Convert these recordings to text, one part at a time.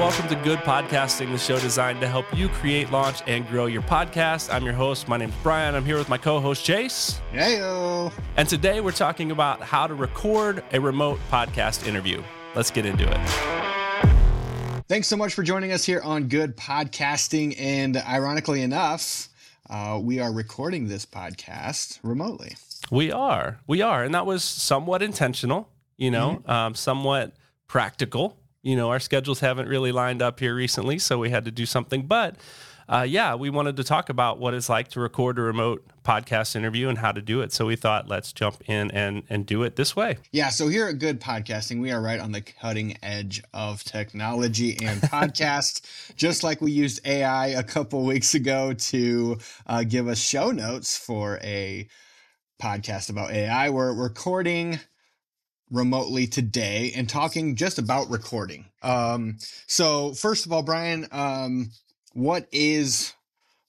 welcome to Good Podcasting, the show designed to help you create, launch, and grow your podcast. I'm your host. My name's Brian. I'm here with my co host, Chase. Heyo. And today we're talking about how to record a remote podcast interview. Let's get into it. Thanks so much for joining us here on Good Podcasting. And ironically enough, uh, we are recording this podcast remotely. We are. We are. And that was somewhat intentional, you know, mm-hmm. um, somewhat practical you know, our schedules haven't really lined up here recently, so we had to do something. But uh, yeah, we wanted to talk about what it's like to record a remote podcast interview and how to do it. So we thought, let's jump in and and do it this way. Yeah. So here at Good Podcasting, we are right on the cutting edge of technology and podcast. Just like we used AI a couple weeks ago to uh, give us show notes for a podcast about AI, we're recording remotely today and talking just about recording. Um, so first of all, Brian, um, what is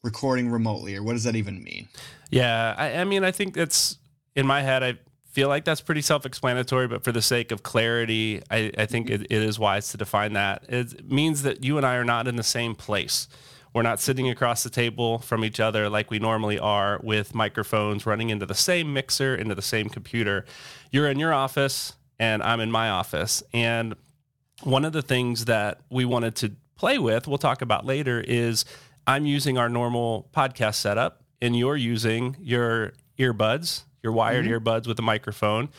recording remotely or what does that even mean? Yeah, I, I mean, I think that's in my head. I feel like that's pretty self-explanatory, but for the sake of clarity, I, I think it, it is wise to define that. It means that you and I are not in the same place. We're not sitting across the table from each other like we normally are with microphones running into the same mixer, into the same computer. You're in your office and I'm in my office. And one of the things that we wanted to play with, we'll talk about later, is I'm using our normal podcast setup and you're using your earbuds, your wired mm-hmm. earbuds with a microphone.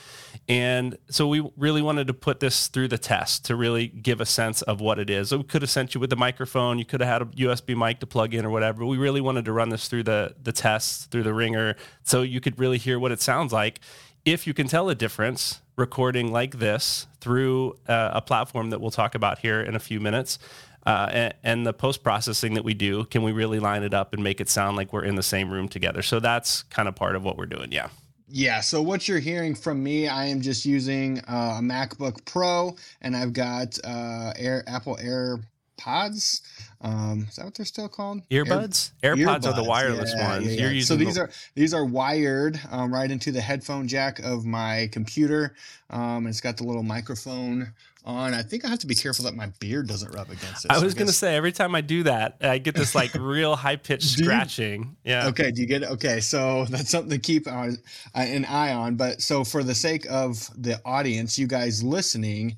And so we really wanted to put this through the test to really give a sense of what it is. So we could have sent you with the microphone, you could have had a USB mic to plug in or whatever. We really wanted to run this through the the tests, through the ringer, so you could really hear what it sounds like. If you can tell a difference recording like this through uh, a platform that we'll talk about here in a few minutes, uh, and, and, the post processing that we do, can we really line it up and make it sound like we're in the same room together? So that's kind of part of what we're doing. Yeah. Yeah, so what you're hearing from me, I am just using uh, a MacBook Pro, and I've got uh, Air Apple Air Pods. Um, is that what they're still called? Earbuds. Air, AirPods earbuds. are the wireless yeah, ones. Yeah, yeah. so these the... are these are wired um, right into the headphone jack of my computer. Um, it's got the little microphone on. I think I have to be careful that my beard doesn't rub against it. I was so gonna say every time I do that, I get this like real high pitched scratching. Yeah. Okay. Do you get it? Okay. So that's something to keep on, uh, an eye on. But so for the sake of the audience, you guys listening,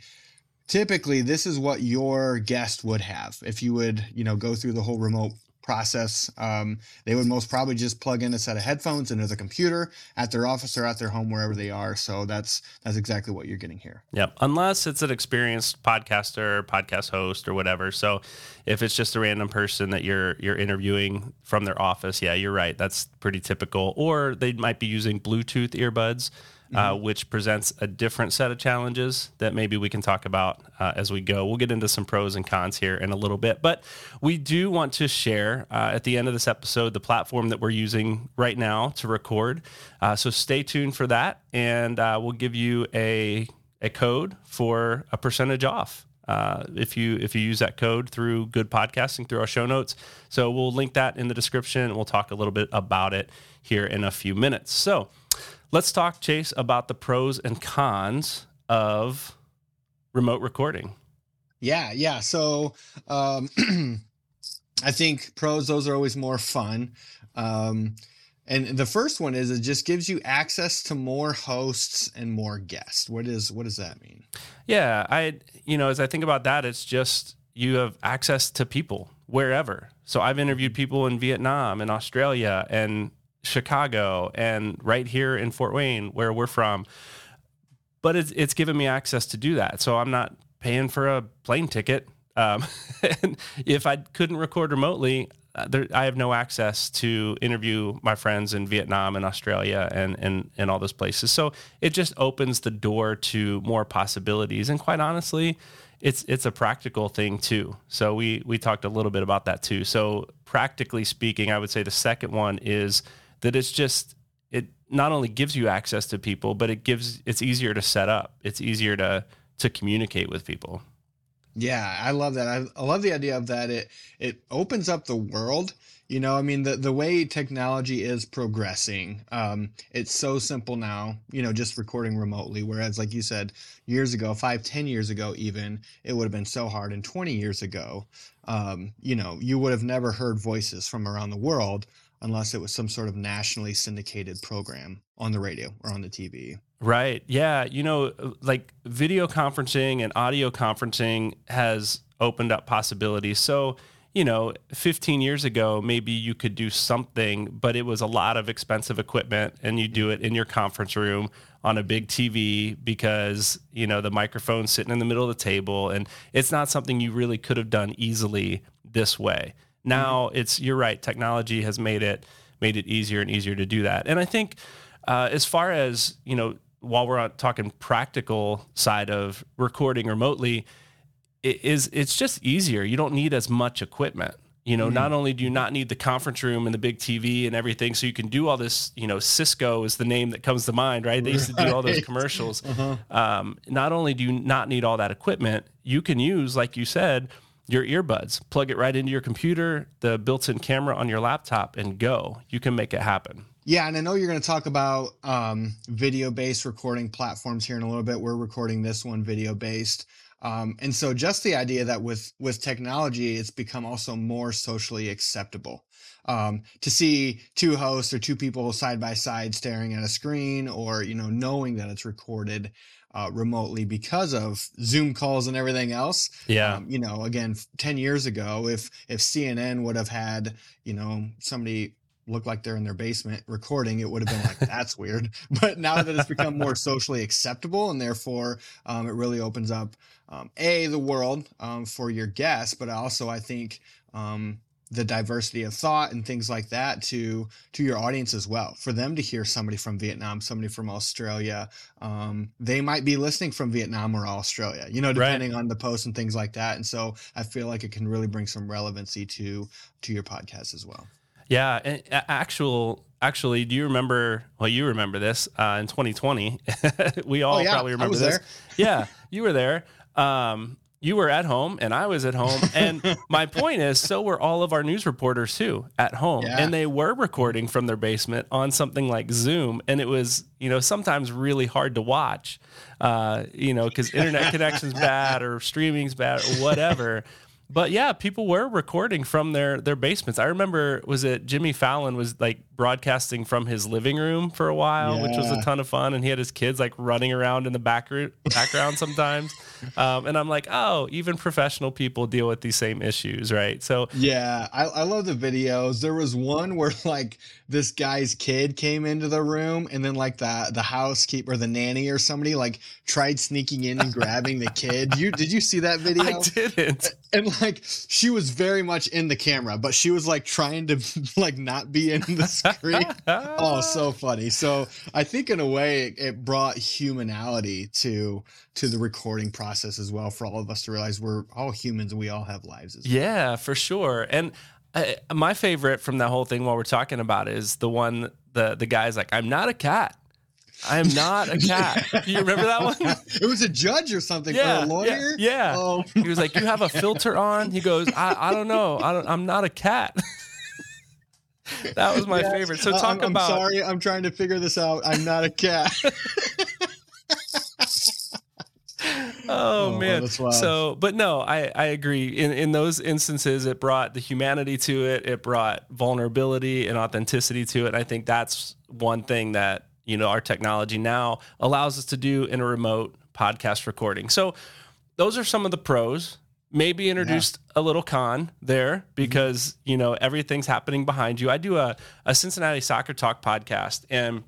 typically this is what your guest would have if you would you know go through the whole remote process. Um, they would most probably just plug in a set of headphones into the computer at their office or at their home wherever they are. So that's that's exactly what you're getting here. Yep. Unless it's an experienced podcaster podcast host or whatever. So if it's just a random person that you're you're interviewing from their office yeah you're right. That's pretty typical. Or they might be using bluetooth earbuds mm-hmm. which presents a different set of challenges that maybe we can talk about uh, as we go. We'll get into some pros and cons here in a little bit, but we do want to share uh, at the end of this episode the platform that we're using right now to record. So stay tuned for that, and we'll give you a a code for a percentage off. Uh, if you if you use that code through good podcasting through our show notes so we'll link that in the description and we'll talk a little bit about it here in a few minutes so Let's talk, Chase, about the pros and cons of remote recording. Yeah, yeah. So um, I think pros, those are always more fun. Um, and the first one is it just gives you access to more hosts and more guests. What is what does that mean? Yeah, I you know, as I think about that, it's just you have access to people wherever. So I've interviewed people in Vietnam and Australia and Chicago and right here in Fort Wayne, where we're from. But it's it's given me access to do that, so I'm not paying for a plane ticket. Um, and if I couldn't record remotely, uh, there, I have no access to interview my friends in Vietnam and Australia and, and, and all those places. So it just opens the door to more possibilities. And quite honestly, it's it's a practical thing too. So we we talked a little bit about that too. So practically speaking, I would say the second one is that it's just it not only gives you access to people, but it gives it's easier to set up. It's easier to to communicate with people. Yeah, I love that. I, I love the idea of that. It it opens up the world. You know, I mean, the the way technology is progressing, um, it's so simple now. You know, just recording remotely. Whereas, like you said, years ago, five, ten years ago, even it would have been so hard. And twenty years ago, um, you know, you would have never heard voices from around the world unless it was some sort of nationally syndicated program on the radio or on the TV. Right. Yeah. You know, uh, like video conferencing and audio conferencing has opened up possibilities. So, you know, 15 years ago, maybe you could do something, but it was a lot of expensive equipment and you do mm. it in your conference room on a big TV because, you know, the microphone's sitting in the middle of the table and it's not something you really could have done easily this way. Now mm-hmm. it's you're right. Technology has made it made it easier and easier to do that. And I think uh, as far as you know, while we're talking practical side of recording remotely, it is it's just easier. You don't need as much equipment. You know, mm-hmm. not only do you not need the conference room and the big TV and everything, so you can do all this. You know, Cisco is the name that comes to mind, right? They used to do all those commercials. Uh-huh. Um, not only do you not need all that equipment, you can use, like you said, your earbuds, plug it right into your computer, the built in camera on your laptop, and go. You can make it happen. Yeah, and I know you're going to talk about um, video based recording platforms here in a little bit. We're recording this one video based. Um, and so just the idea that with with technology, it's become also more socially acceptable um, to see two hosts or two people side by side staring at a screen, or you know knowing that it's recorded uh, remotely because of Zoom calls and everything else. Yeah. Um, you know, again, 10 years ago, if, if CNN would have had, you know, somebody look like they're in their basement recording, it would have been like, that's weird. But now that it's become more socially acceptable and therefore um, it really opens up, um, A, the world um, for your guests, but also I think um, the diversity of thought and things like that to to your audience as well. For them to hear somebody from vietnam somebody from australia um, they might be listening from vietnam or australia you know depending right. on the post and things like that. And so i feel like it can really bring some relevancy to to your podcast as well. Yeah and actual actually do you remember well you remember this uh, in 2020 we all oh, yeah, probably remember this. there. yeah you were there. Um, you were at home and I was at home. And my point is, so were all of our news reporters too at home. Yeah. And they were recording from their basement on something like Zoom. And it was, you know, sometimes really hard to watch, uh, you know, because internet connection's bad or streaming's bad or whatever but yeah, people were recording from their their basements. I remember was it Jimmy Fallon was like broadcasting from his living room for a while, yeah. which was a ton of fun, and he had his kids like running around in the back background sometimes. Um, and I'm like, oh, even professional people deal with these same issues, right? So yeah, I, I love the videos. There was one where like this guy's kid came into the room, and then like the the housekeeper, the nanny, or somebody like tried sneaking in and grabbing the kid. You did you see that video? I didn't. And like she was very much in the camera, but she was like trying to like not be in the screen. oh, so funny. So I think in a way it, it brought humanality to to the recording process as well for all of us to realize we're all humans and we all have lives as well. Yeah, for sure. And uh, my favorite from that whole thing while we're talking about is the one the the guy's like, I'm not a cat. I am not a cat. you remember that one? It was a judge or something yeah, for a lawyer. Yeah. yeah. Oh. He was like, "You have a filter on." He goes, "I, I don't know. I don't, I'm not a cat." that was my yeah. favorite. So talk I'm, about. I'm sorry, I'm trying to figure this out. I'm not a cat. oh, oh, man so but no i i agree in in those instances it brought the humanity to it it brought vulnerability and authenticity to it and i think that's one thing that you know our technology now allows us to do in a remote podcast recording. So those are some of the pros. Maybe introduced yeah. a little con there mm-hmm. because mm-hmm. you know everything's happening behind you. I do a, a Cincinnati Soccer Talk podcast and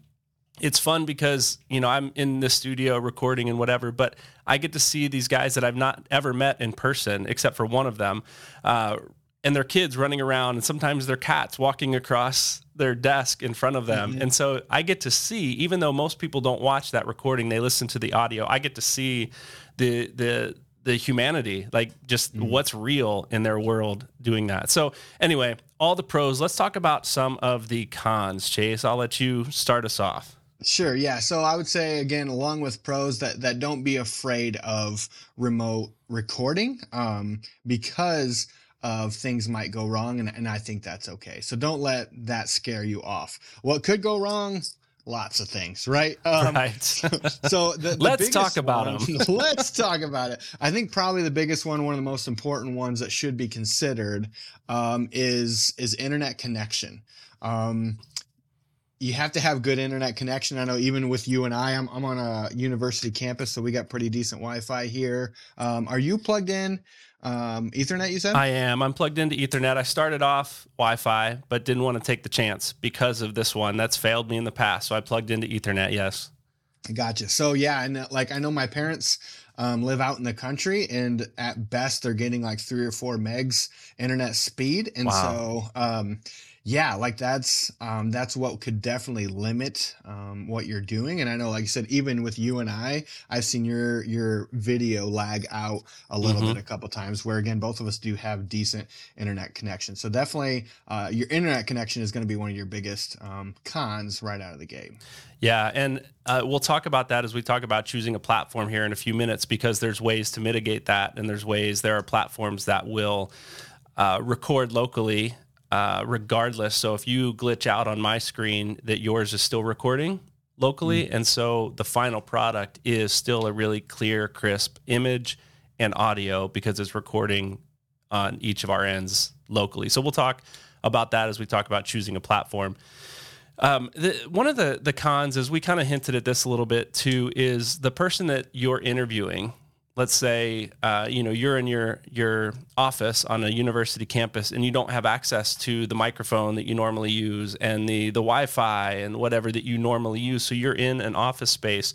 it's fun because you know I'm in the studio recording and whatever, but I get to see these guys that I've not ever met in person, except for one of them, uh, and their kids running around, and sometimes their cats walking across their desk in front of them. Mm-hmm. And so I get to see, even though most people don't watch that recording, they listen to the audio. I get to see the the the humanity, like just mm-hmm. what's real in their world doing that. So anyway, all the pros. Let's talk about some of the cons. Chase, I'll let you start us off. Sure. Yeah. So I would say again, along with pros, that that don't be afraid of remote recording, um, because of things might go wrong, and, and I think that's okay. So don't let that scare you off. What could go wrong? Lots of things, right? Um, right. so, so the, the let's talk about one, them. let's talk about it. I think probably the biggest one, one of the most important ones that should be considered, um, is is internet connection. Um, you have to have good internet connection. I know even with you and I, I'm, I'm on a university campus, so we got pretty decent Wi-Fi here. Um, are you plugged in um, Ethernet? You said I am. I'm plugged into Ethernet. I started off Wi-Fi, but didn't want to take the chance because of this one that's failed me in the past. So I plugged into Ethernet. Yes. Gotcha. So yeah, and uh, like I know my parents um, live out in the country, and at best they're getting like three or four megs internet speed, and wow. so um, yeah, like that's um, that's what could definitely limit um, what you're doing. And I know, like you said, even with you and I, I've seen your your video lag out a little mm-hmm. bit a couple times. Where again, both of us do have decent internet connection. So definitely, uh, your internet connection is going to be one of your biggest um, cons right out of the gate. Yeah, and uh, we'll talk about that as we talk about choosing a platform here in a few minutes because there's ways to mitigate that, and there's ways there are platforms that will uh, record locally uh, regardless. So if you glitch out on my screen, that yours is still recording locally, mm and so the final product is still a really clear, crisp image and audio because it's recording on each of our ends locally. So we'll talk about that as we talk about choosing a platform. Um, the, one of the the cons is we kind of hinted at this a little bit too is the person that you're interviewing let's say uh, you know you're in your your office on a university campus and you don't have access to the microphone that you normally use and the the Wi-Fi and whatever that you normally use. So you're in an office space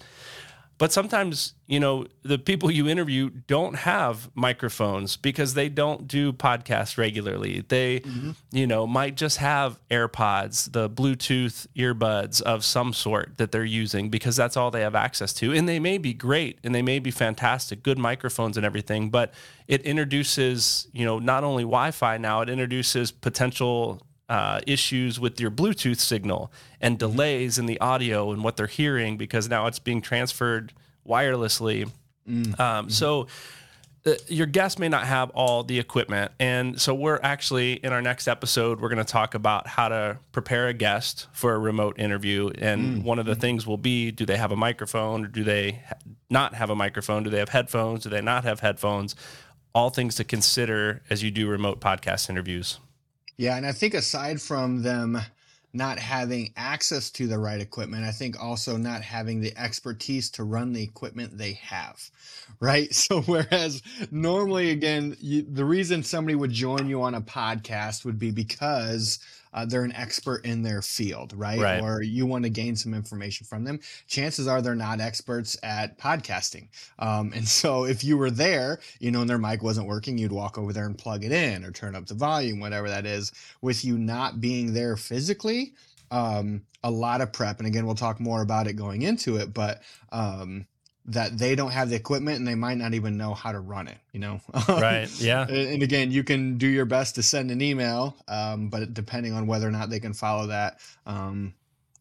but sometimes, you know, the people you interview don't have microphones because they don't do podcasts regularly. They, mm-hmm. you know, might just have AirPods, the Bluetooth earbuds of some sort that they're using because that's all they have access to. And they may be great and they may be fantastic, good microphones and everything, but it introduces, you know, not only Wi Fi now, it introduces potential uh, issues with your Bluetooth signal and mm-hmm. delays in the audio and what they're hearing because now it's being transferred wirelessly. Mm-hmm. Um, so uh, your guest may not have all the equipment. And so we're actually in our next episode, we're going to talk about how to prepare a guest for a remote interview. And mm. one of the mm-hmm. things will be do they have a microphone or do they not have a microphone? Do they have headphones? Do they not have headphones? All things to consider as you do remote podcast interviews. Yeah, and I think aside from them not having access to the right equipment, I think also not having the expertise to run the equipment they have, right? So, whereas normally, again, you, the reason somebody would join you on a podcast would be because uh, they're an expert in their field, right? right? Or you want to gain some information from them. Chances are they're not experts at podcasting. Um, and so if you were there, you know, and their mic wasn't working, you'd walk over there and plug it in or turn up the volume, whatever that is. With you not being there physically, um, a lot of prep. And again, we'll talk more about it going into it, but um, that they don't have the equipment and they might not even know how to run it you know? Right yeah. And again you can do your best to send an email um, but depending on whether or not they can follow that um,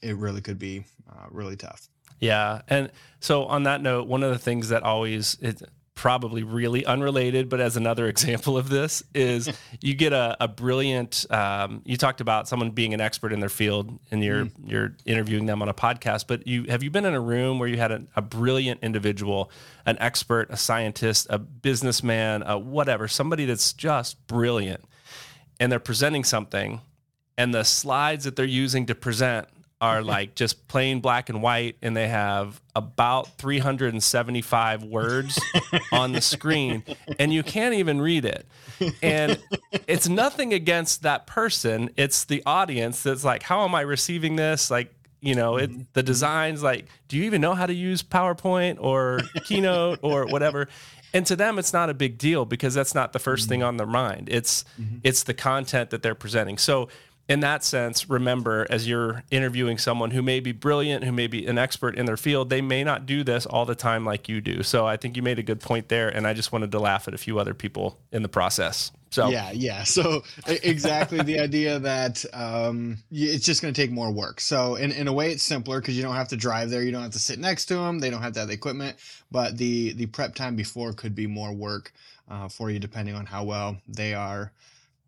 it really could be uh, really tough. Yeah and so on that note one of the things that always it, probably really unrelated, but as another example of this is you get a, a brilliant. Um, you talked about someone being an expert in their field, and you're mm. you're interviewing them on a podcast. But you have you been in a room where you had a, a brilliant individual, an expert, a scientist, a businessman, a whatever, somebody that's just brilliant, and they're presenting something, and the slides that they're using to present are like just plain black and white and they have about 375 words on the screen and you can't even read it and it's nothing against that person it's the audience that's like how am i receiving this like you know it mm-hmm. the designs like do you even know how to use powerpoint or keynote or whatever and to them it's not a big deal because that's not the 1st mm-hmm. thing on their mind it's mm-hmm. it's the content that they're presenting so in that sense, remember as you're interviewing someone who may be brilliant, who may be an expert in their field, they may not do this all the time like you do. So I think you made a good point there. And I just wanted to laugh at a few other people in the process. So yeah, yeah. So exactly the idea that um, it's just going to take more work. So in, in a way, it's simpler because you don't have to drive there. You don't have to sit next to them. They don't have to have the equipment. But the the prep time before could be more work uh, for you, depending on how well they are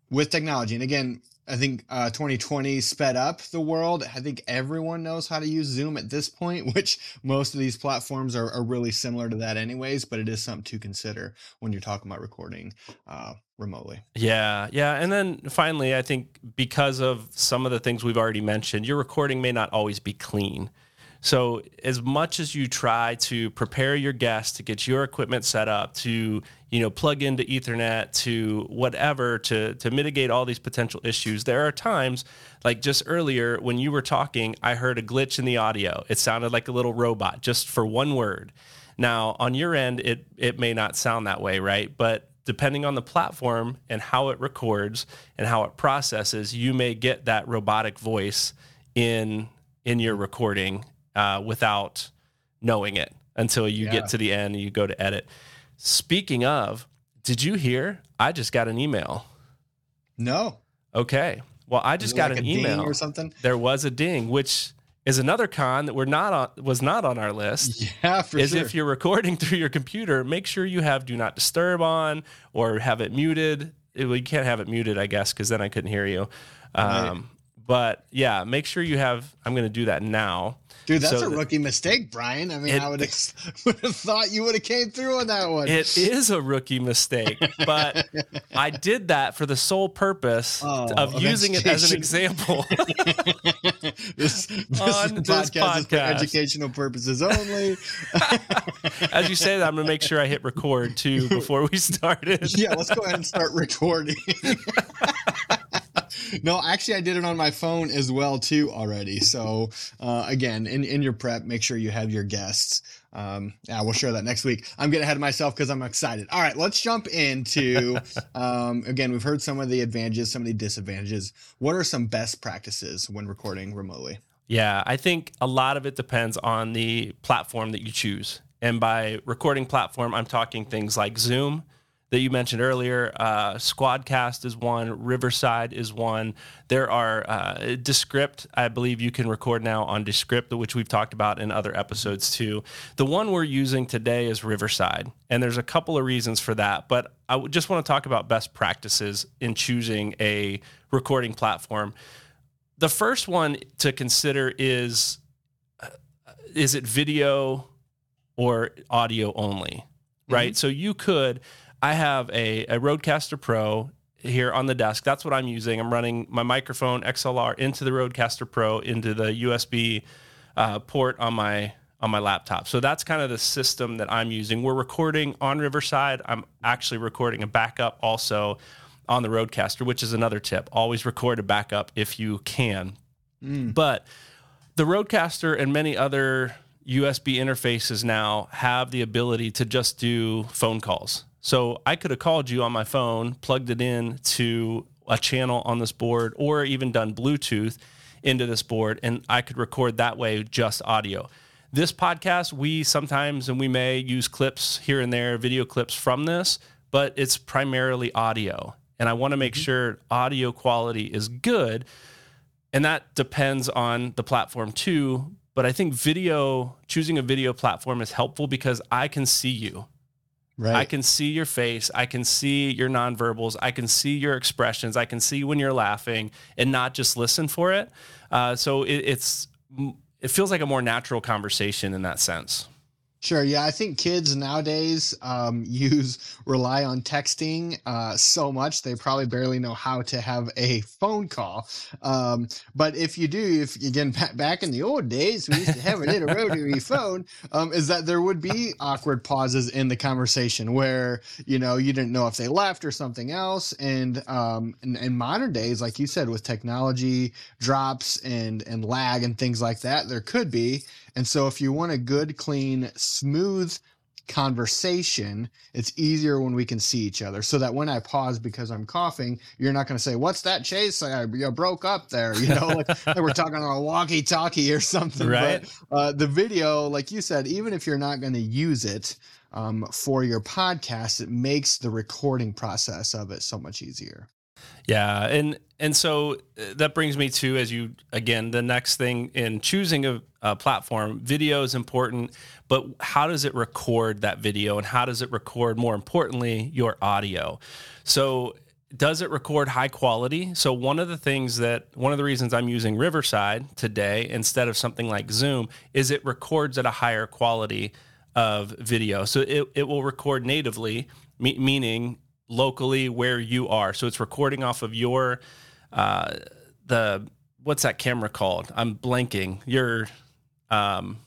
with technology. And again, I think uh, 2020 sped up the world. I think everyone knows how to use Zoom at this point, which most of these platforms are, are really similar to that, anyways. But it is something to consider when you're talking about recording uh, remotely. Yeah, yeah. And then finally, I think because of some of the things we've already mentioned, your recording may not always be clean. So, as much as you try to prepare your guests to get your equipment set up, to you know plug into Ethernet, to whatever, to to mitigate all these potential issues, there are times like just earlier when you were talking, I heard a glitch in the audio. It sounded like a little robot just for one word. Now, on your end, it it may not sound that way, right? But depending on the platform and how it records and how it processes, you may get that robotic voice in in your recording uh, without knowing it until you yeah. get to the end and you go to edit. Speaking of, did you hear? I just got an email. No. Okay. Well, I just got like an email or something. There was a ding, which is another con that we're not on was not on our list. Yeah, for is sure. if you're recording through your computer, make sure you have do not disturb on or have it muted. Well, you can't have it muted, I guess, because then I couldn't hear you. Um, right. But yeah, make sure you have. I'm going to do that now. Dude, that's so a rookie mistake, Brian. I mean, it, I would have, would have thought you would have came through on that one. It is a rookie mistake, but I did that for the sole purpose oh, of using education. it as an example this, this on podcast, podcast. for educational purposes only. as you say that, I'm going to make sure I hit record too before we started. yeah, let's go ahead and start recording no, actually, I did it on my phone as well too already. So uh, again, in in your prep, make sure you have your guests. Um, yeah, we'll share that next week. I'm getting ahead of myself because I'm excited. All right, let's jump into. Um, again, we've heard some of the advantages, some of the disadvantages. What are some best practices when recording remotely? Yeah, I think a lot of it depends on the platform that you choose. And by recording platform, I'm talking things like Zoom, that you mentioned earlier. Uh, Squadcast is one. Riverside is one. There are uh, Descript. I believe you can record now on Descript, which we've talked about in other episodes too. The one we're using today is Riverside, and there's a couple of reasons for that. But I just want to talk about best practices in choosing a recording platform. The first one to consider is uh, is it video or audio only, right? Mm-hmm. So you could I have a, a Rodecaster Pro here on the desk. That's what I'm using. I'm running my microphone XLR into the Rodecaster Pro into the USB uh, port on my on my laptop. So that's kind of the system that I'm using. We're recording on Riverside. I'm actually recording a backup also on the Rodecaster, which is another tip. Always record a backup if you can. Mm. But the Rodecaster and many other USB interfaces now have the ability to just do phone calls. So I could have called you on my phone, plugged it in to a channel on this board, or even done Bluetooth into this board, and I could record that way just audio. This podcast, we sometimes and we may use clips here and there, video clips from this, but it's primarily audio. And I want to make mm-hmm. sure audio quality is good. And that depends on the platform too. But I think video, choosing a video platform is helpful because I can see you. Right. I can see your face. I can see your nonverbals. I can see your expressions. I can see when you're laughing and not just listen for it. Uh, so it, it's it feels like a more natural conversation in that sense. Sure. Yeah, I think kids nowadays um, use rely on texting uh, so much they probably barely know how to have a phone call. Um, but if you do, if again back in the old days, we used to have a rotary phone. Um, is that there would be awkward pauses in the conversation where you know you didn't know if they left or something else. And um, in, in modern days, like you said, with technology drops and and lag and things like that, there could be. And so if you want a good, clean, smooth conversation, it's easier when we can see each other. So that when I pause because I'm coughing, you're not going to say, "What's that chase? I, you broke up there." You know, like, like we're talking on a walkie-talkie or something. Right. But uh, the video, like you said, even if you're not going to use it um, for your podcast, it makes the recording process of it so much easier. Yeah, and and so uh, that brings me to as you again the next thing in choosing a, a, platform. Video is important, but how does it record that video, and how does it record more importantly your audio? So does it record high quality? So one of the things that one of the reasons I'm using Riverside today instead of something like Zoom is it records at a higher quality of video. So it, it will record natively, me, meaning locally where you are. So it's recording off of your uh, the what's that camera called? I'm blanking. Your um,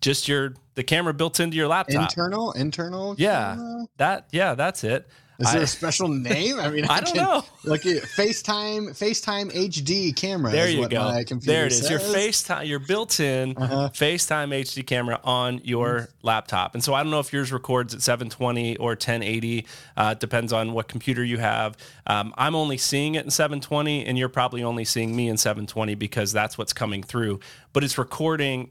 just your the camera built into your laptop. Internal, internal. Yeah, camera? that yeah, that's it. Is there I, a special name? I mean, I, I don't know. Like FaceTime, FaceTime HD camera. There you go. There it is. Says. Your FaceTime, your built-in uh-huh. FaceTime HD camera on your mm-hmm. laptop. And so I don't know if yours records at 720 or 1080. Uh, depends on what computer you have. Um, I'm only seeing it in 720, and you're probably only seeing me in 720 because that's what's coming through. But it's recording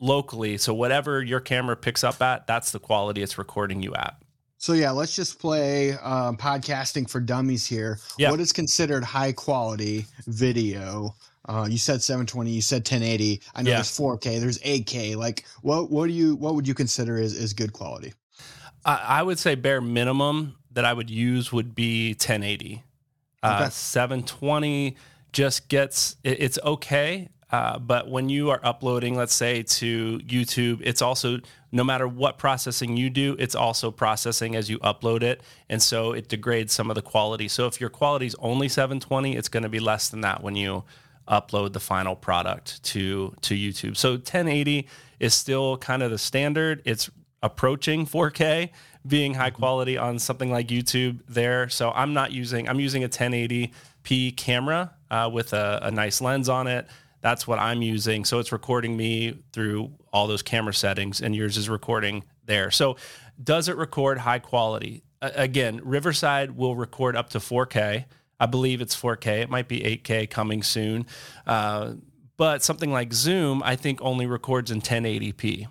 locally, so whatever your camera picks up at, that's the quality it's recording you at. So yeah, let's just play um, podcasting for dummies here. Yeah. What is considered high quality video? Uh, you said 720. You said 1080. I know yeah. there's 4K. There's 8K. Like, what what do you what would you consider is is good quality? I, I would say bare minimum that I would use would be 1080. Uh, okay. Uh, 720 just gets it, it's okay. Uh, but when you are uploading, let's say to YouTube, it's also no matter what processing you do, it's also processing as you upload it, and so it degrades some of the quality. So if your quality is only 720, it's going to be less than that when you upload the final product to to YouTube. So 1080 is still kind of the standard. It's approaching 4K, being high mm-hmm. quality on something like YouTube there. So I'm not using I'm using a 1080p camera uh, with a, a nice lens on it that's what I'm using. So it's recording me through all those camera settings, and yours is recording there. So does it record high quality? Uh, again, Riverside will record up to 4K. I believe it's 4K. It might be 8K coming soon. Uh, but something like Zoom, I think only records in 1080p.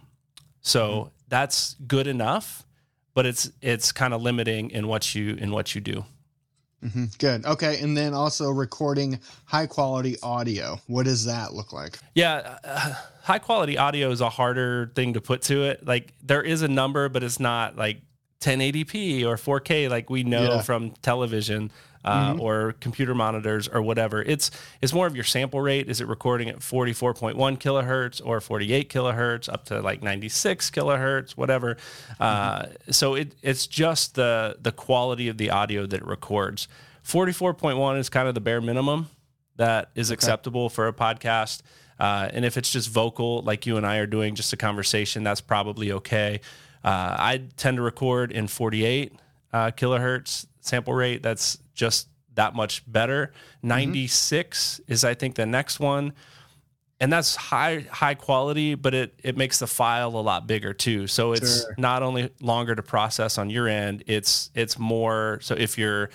So mm-hmm. that's good enough, but it's it's kind of limiting in what you in what you do. Mm-hmm. Good. Okay. And then also recording high quality audio. What does that look like? Yeah. Uh, high quality audio is a harder thing to put to it. Like there is a number, but it's not like 1080p or 4K like we know yeah. from television uh, mm-hmm. or computer monitors or whatever. It's it's more of your sample rate. Is it recording at 44.1 kilohertz or 48 kilohertz up to like 96 kilohertz, whatever. Uh, mm-hmm. so it it's just the the quality of the audio that it records. 44.1 is kind of the bare minimum that is okay. acceptable for a podcast. Uh, and if it's just vocal, like you and I are doing, just a conversation, that's probably okay. Uh, I tend to record in 48 uh, kilohertz sample rate. That's just that much better. Mm-hmm. 96 is I think the next one. And that's high high quality, but it it makes the file a lot bigger too. So it's sure. not only longer to process on your end, it's it's more so if you're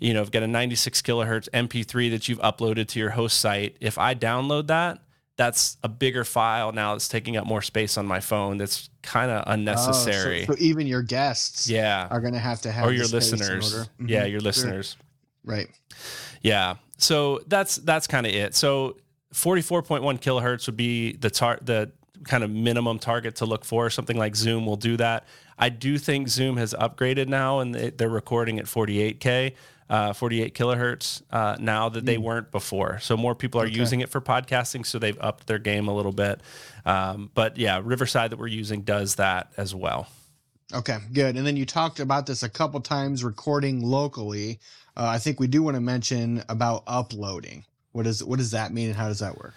you know, got a 96 kilohertz MP3 that you've uploaded to your host site, if I download that, that's a bigger file now that's taking up more space on my phone that's kind of unnecessary. Oh, so, so, even your guests yeah. are going to have to have or your listeners. Mm-hmm. Yeah, your listeners. Sure. Right. Yeah. So that's that's kind of it. So 44.1 kilohertz would be the tar- the kind of minimum target to look for. Something like Zoom will do that. I do think Zoom has upgraded now and they're recording at 48K, uh, 48 kilohertz uh, now that they mm. weren't before. So more people are okay. using it for podcasting. So they've upped their game a little bit. Um, but yeah, Riverside that we're using does that as well. Okay, good. And then you talked about this a couple times recording locally. Uh, I think we do want to mention about uploading. What does what does that mean, and how does that work?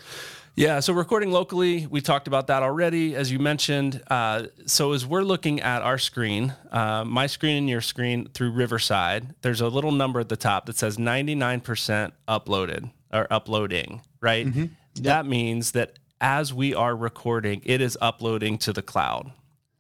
Yeah, so recording locally, we talked about that already, as you mentioned. Uh, so as we're looking at our screen, uh, my screen and your screen through Riverside, there's a little number at the top that says 99% uploaded or uploading, right? Mm-hmm. Yep. That means that as we are recording, it is uploading to the cloud.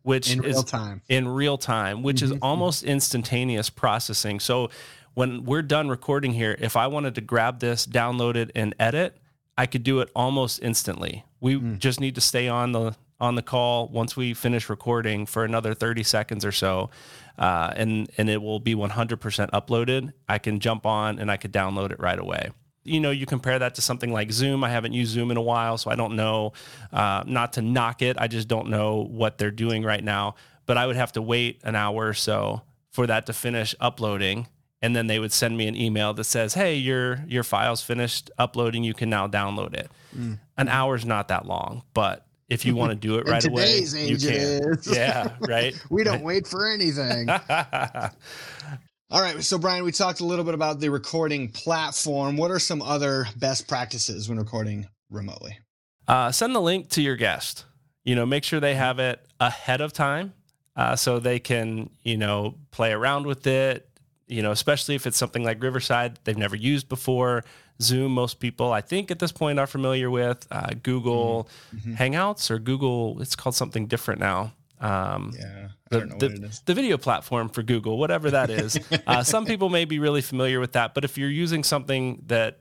which in is real time. in real time, which Mhm. is almost instantaneous processing. So when we're done recording here, if I wanted to grab this, download it, and edit, I could do it almost instantly. We Mm. just need to stay on the on the call once we finish recording for another 30 seconds or so uh, and and it will be 100% uploaded. I can jump on and i could download it right away. You know you compare that to something like zoom. I haven't used zoom in a while so i don't know uh, not to knock it. I just don't know what they're doing right now but i would have to wait an hour or so for that to finish uploading and then they would send me an email that says hey your your file's finished uploading you can now download it Mm. an hour's not that long but if you want to do it right away you can yeah right We don't wait for anything. All right. So, Brian, we talked a little bit about the recording platform. What are some other best practices when recording remotely? uh, send the link to your guest. You know, make sure they have it ahead of time uh, so they can, you know, play around with it. You know, especially if it's something like Riverside they've never used before. Zoom, most people I think at this point are familiar with. Uh, Google Mhm. Hangouts or Google, it's called something different now. Um, Yeah. I the, don't know the, what it is. the video platform for Google, whatever that is. uh, some people may be really familiar with that, but if you're using something that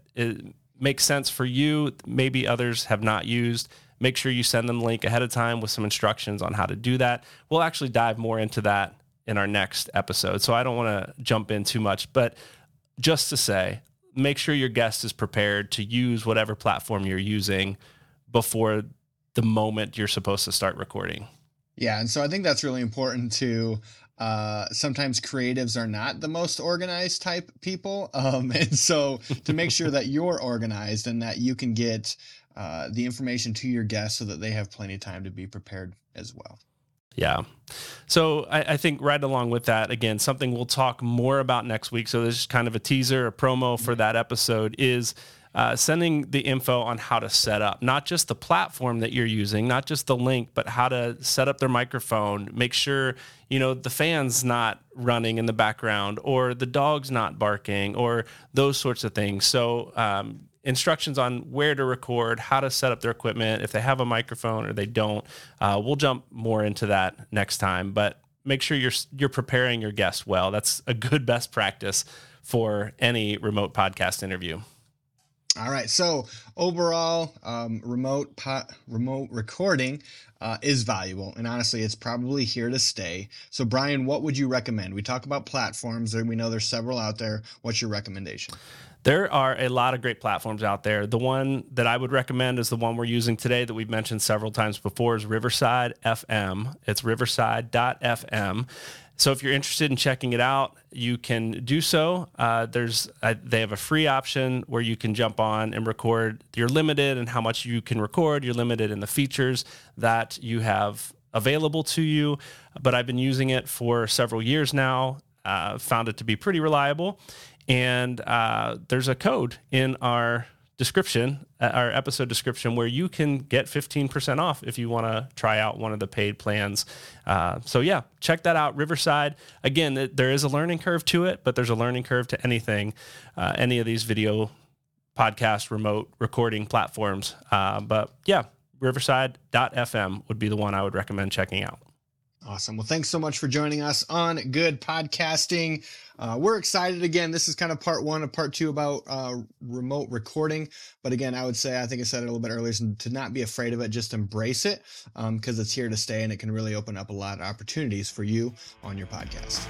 makes sense for you, maybe others have not used, make sure you send them the link ahead of time with some instructions on how to do that. We'll actually dive more into that in our next episode. So I don't want to jump in too much, but just to say, make sure your guest is prepared to use whatever platform you're using before the moment you're supposed to start recording. Yeah. And so I think that's really important to. Uh, sometimes creatives are not the most organized type people. Um, and so to make sure that you're organized and that you can get uh, the information to your guests so that they have plenty of time to be prepared as well. Yeah. So I, I think right along with that, again, something we'll talk more about next week. So this is kind of a teaser, a promo for that episode is uh, sending the info on how to set up, not just the platform that you're using, not just the link, but how to set up their microphone, make sure, you know, the fan's not running in the background or the dog's not barking or those sorts of things. So, um, instructions on where to record, how to set up their equipment, if they have a microphone or they don't. Uh, we'll jump more into that next time, but make sure you're you're preparing your guests well. That's a good best practice for any remote podcast interview. All right. So overall, um, remote po- remote recording uh, is valuable, and honestly, it's probably here to stay. So, Brian, what would you recommend? We talk about platforms, and we know there's several out there. What's your recommendation? There are a lot of great platforms out there. The one that I would recommend is the one we're using today that we've mentioned several times before is Riverside FM. It's riverside.fm. So if you're interested in checking it out, you can do so. Uh, there's uh, they have a free option where you can jump on and record. You're limited in how much you can record. You're limited in the features that you have available to you. But I've been using it for several years now. Uh, found it to be pretty reliable. And uh, there's a code in our description, uh, our episode description, where you can get 15% off if you want to try out one of the paid plans. Uh, so, yeah, check that out. Riverside. Again, th- there is a learning curve to it, but there's a learning curve to anything, uh, any of these video podcast remote recording platforms. Uh, but yeah, riverside.fm would be the one I would recommend checking out. Awesome. Well, thanks so much for joining us on Good Podcasting. Uh, we're excited again. This is kind of part one of part two about uh, remote recording. But again, I would say, I think I said it a little bit earlier, to not be afraid of it, just embrace it because it's here to stay and it can really open up a lot of opportunities for you on your podcast.